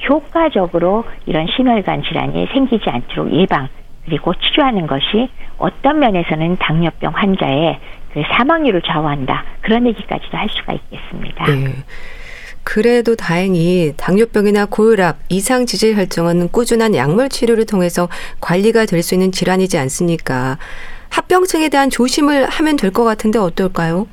효과적으로 이런 심혈관 질환이 생기지 않도록 예방 그리고 치료하는 것이 어떤 면에서는 당뇨병 환자의 그 사망률을 좌우한다. 그런 얘기까지도 할 수가 있겠습니다. 네. 그래도 다행히 당뇨병이나 고혈압, 이상 지질 혈증은 꾸준한 약물 치료를 통해서 관리가 될 수 있는 질환이지 않습니까? 합병증에 대한 조심을 하면 될 것 같은데 어떨까요?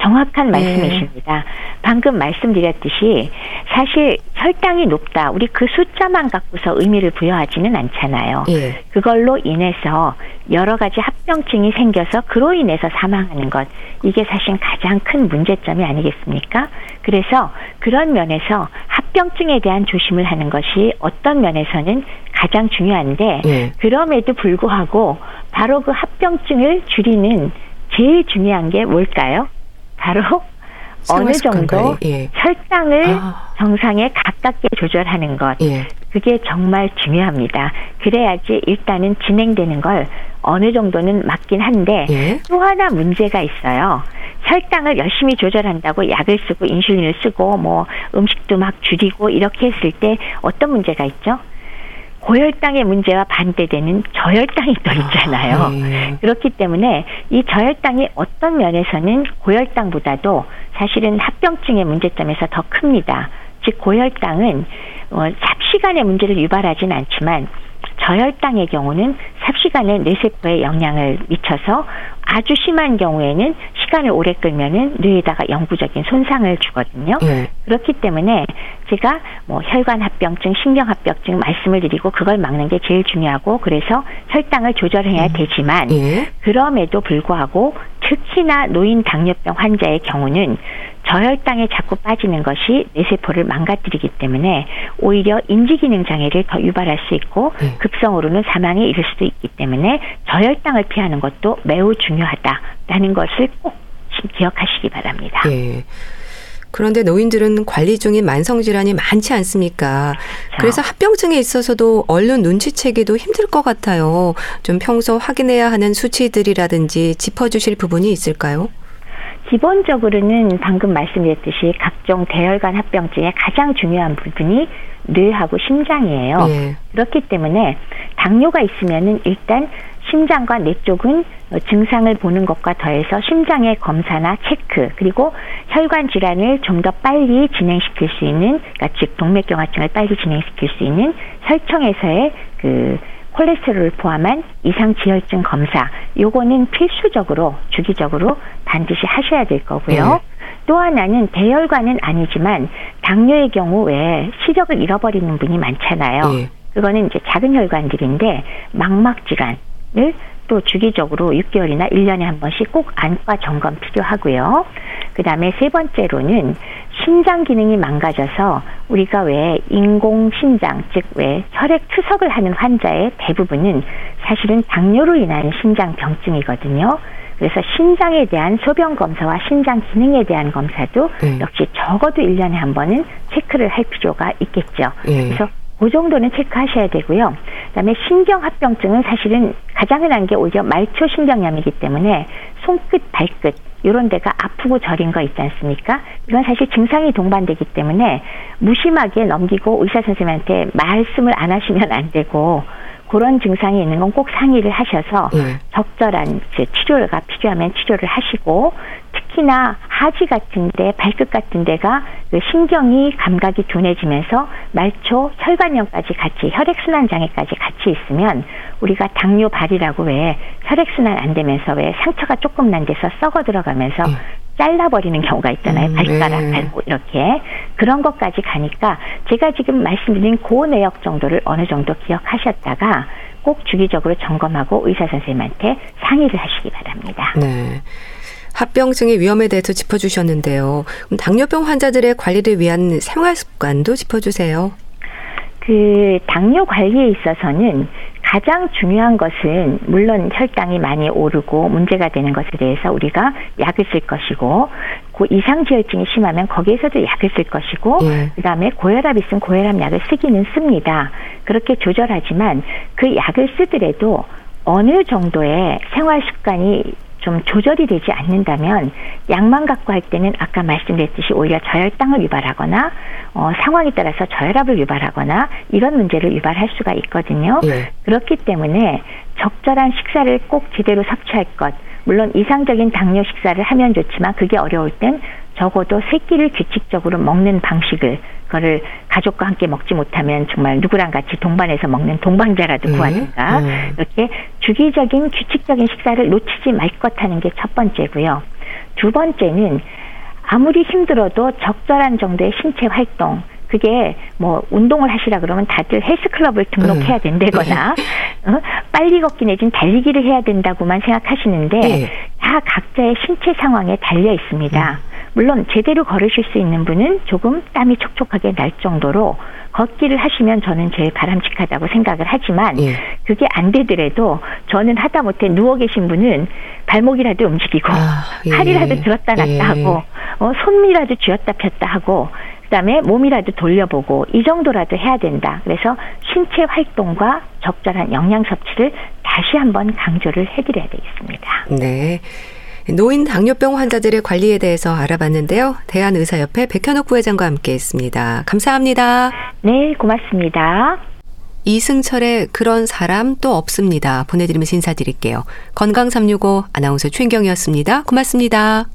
정확한 네. 말씀이십니다. 네. 방금 말씀드렸듯이 사실 혈당이 높다. 우리 그 숫자만 갖고서 의미를 부여하지는 않잖아요. 예. 그걸로 인해서 여러 가지 합병증이 생겨서 그로 인해서 사망하는 것. 이게 사실 가장 큰 문제점이 아니겠습니까? 그래서 그런 면에서 합병증에 대한 조심을 하는 것이 어떤 면에서는 가장 중요한데 예. 그럼에도 불구하고 바로 그 합병증을 줄이는 제일 중요한 게 뭘까요? 바로 어느 정도 예. 혈당을 아. 정상에 가깝게 조절하는 것. 예. 그게 정말 중요합니다. 그래야지 일단은 진행되는 걸 어느 정도는 맞긴 한데 예. 또 하나 문제가 있어요. 혈당을 열심히 조절한다고 약을 쓰고 인슐린을 쓰고 뭐 음식도 막 줄이고 이렇게 했을 때 어떤 문제가 있죠? 고혈당의 문제와 반대되는 저혈당이 또 있잖아요. 아, 네. 그렇기 때문에 이 저혈당이 어떤 면에서는 고혈당보다도 사실은 합병증의 문제점에서 더 큽니다. 즉 고혈당은 어, 삽시간의 문제를 유발하진 않지만 저혈당의 경우는 삽시간에 뇌세포에 영향을 미쳐서 아주 심한 경우에는 시간을 오래 끌면은 뇌에다가 영구적인 손상을 주거든요. 네. 그렇기 때문에 제가 뭐 혈관 합병증, 신경 합병증 말씀을 드리고 그걸 막는 게 제일 중요하고 그래서 혈당을 조절해야 음. 되지만 네. 그럼에도 불구하고 특히나 노인 당뇨병 환자의 경우는 저혈당에 자꾸 빠지는 것이 뇌세포를 망가뜨리기 때문에 오히려 인지기능 장애를 더 유발할 수 있고 네. 급성으로는 사망에 이를 수도 있기 때문에 저혈당을 피하는 것도 매우 중요하다라는 것을 꼭 기억하시기 바랍니다. 네. 그런데 노인들은 관리 중인 만성 질환이 많지 않습니까? 그래서 합병증에 있어서도 얼른 눈치채기도 힘들 것 같아요. 좀 평소 확인해야 하는 수치들이라든지 짚어주실 부분이 있을까요? 기본적으로는 방금 말씀드렸듯이 각종 대혈관 합병증의 가장 중요한 부분이 뇌하고 심장이에요. 네. 그렇기 때문에 당뇨가 있으면은 일단 심장과 뇌 쪽은 증상을 보는 것과 더해서 심장의 검사나 체크 그리고 혈관 질환을 좀 더 빨리 진행시킬 수 있는 그러니까 즉 동맥경화증을 빨리 진행시킬 수 있는 혈청에서의 그 콜레스테롤을 포함한 이상 지혈증 검사 요거는 필수적으로 주기적으로 반드시 하셔야 될 거고요. 네. 또 하나는 대혈관은 아니지만 당뇨의 경우 왜 시력을 잃어버리는 분이 많잖아요. 네. 그거는 이제 작은 혈관들인데 망막 질환을 또 주기적으로 6개월이나 1년에 한 번씩 꼭 안과 점검 필요하고요. 그 다음에 세 번째로는 심장 기능이 망가져서 우리가 왜 인공 심장, 즉 왜 혈액 투석을 하는 환자의 대부분은 사실은 당뇨로 인한 심장 병증이거든요. 그래서 신장에 대한 소변 검사와 신장 기능에 대한 검사도 네. 역시 적어도 1년에 한 번은 체크를 할 필요가 있겠죠. 네. 그래서 그 정도는 체크하셔야 되고요. 그다음에 신경합병증은 사실은 가장 흔한 게 오히려 말초 신경염이기 때문에 손끝, 발끝 이런 데가 아프고 저린 거 있지 않습니까? 이건 사실 증상이 동반되기 때문에 무심하게 넘기고 의사 선생님한테 말씀을 안 하시면 안 되고 그런 증상이 있는 건 꼭 상의를 하셔서 네. 적절한 치료가 필요하면 치료를 하시고 특히나 하지 같은데 발끝 같은 데가 그 신경이 감각이 둔해지면서 말초 혈관염까지 같이 혈액순환 장애까지 같이 있으면 우리가 당뇨 발이라고 왜 혈액순환 안 되면서 왜 상처가 조금 난 데서 썩어 들어가면서 네. 잘라버리는 경우가 있잖아요. 음, 발가락, 네. 발목 이렇게 그런 것까지 가니까 제가 지금 말씀드린 고 내역 정도를 어느 정도 기억하셨다가 꼭 주기적으로 점검하고 의사 선생님한테 상의를 하시기 바랍니다. 네. 합병증의 위험에 대해서 짚어주셨는데요. 당뇨병 환자들의 관리를 위한 생활 습관도 짚어주세요. 그 당뇨 관리에 있어서는 가장 중요한 것은 물론 혈당이 많이 오르고 문제가 되는 것에 대해서 우리가 약을 쓸 것이고 그 이상지혈증이 심하면 거기에서도 약을 쓸 것이고 예. 그다음에 고혈압이 있으면 고혈압 약을 쓰기는 씁니다. 그렇게 조절하지만 그 약을 쓰더라도 어느 정도의 생활 습관이 좀 조절이 되지 않는다면 약만 갖고 할 때는 아까 말씀드렸듯이 오히려 저혈당을 유발하거나 어, 상황에 따라서 저혈압을 유발하거나 이런 문제를 유발할 수가 있거든요. 네. 그렇기 때문에 적절한 식사를 꼭 제대로 섭취할 것. 물론 이상적인 당뇨 식사를 하면 좋지만 그게 어려울 땐 적어도 세 끼를 규칙적으로 먹는 방식을 그거를 가족과 함께 먹지 못하면 정말 누구랑 같이 동반해서 먹는 동반자라도 음, 구하든가 음. 이렇게 주기적인 규칙적인 식사를 놓치지 말 것 하는 게 첫 번째고요. 두 번째는 아무리 힘들어도 적절한 정도의 신체 활동 그게 뭐 운동을 하시라 그러면 다들 헬스클럽을 등록해야 네. 된다거나 어? 빨리 걷기 내지는 달리기를 해야 된다고만 생각하시는데 네. 다 각자의 신체 상황에 달려 있습니다. 음. 물론 제대로 걸으실 수 있는 분은 조금 땀이 촉촉하게 날 정도로 걷기를 하시면 저는 제일 바람직하다고 생각을 하지만 예. 그게 안 되더라도 저는 하다 못해 누워 계신 분은 발목이라도 움직이고 아, 예. 팔이라도 들었다 놨다 예. 하고 어, 손이라도 쥐었다 폈다 하고 그다음에 몸이라도 돌려보고 이 정도라도 해야 된다. 그래서 신체 활동과 적절한 영양 섭취를 다시 한번 강조를 해드려야 되겠습니다. 네. 노인 당뇨병 환자들의 관리에 대해서 알아봤는데요. 대한의사협회 백현옥 부회장과 함께했습니다. 감사합니다. 네, 고맙습니다. 이승철의 그런 사람 또 없습니다. 보내드리면서 인사드릴게요. 건강365 아나운서 최인경이었습니다. 고맙습니다.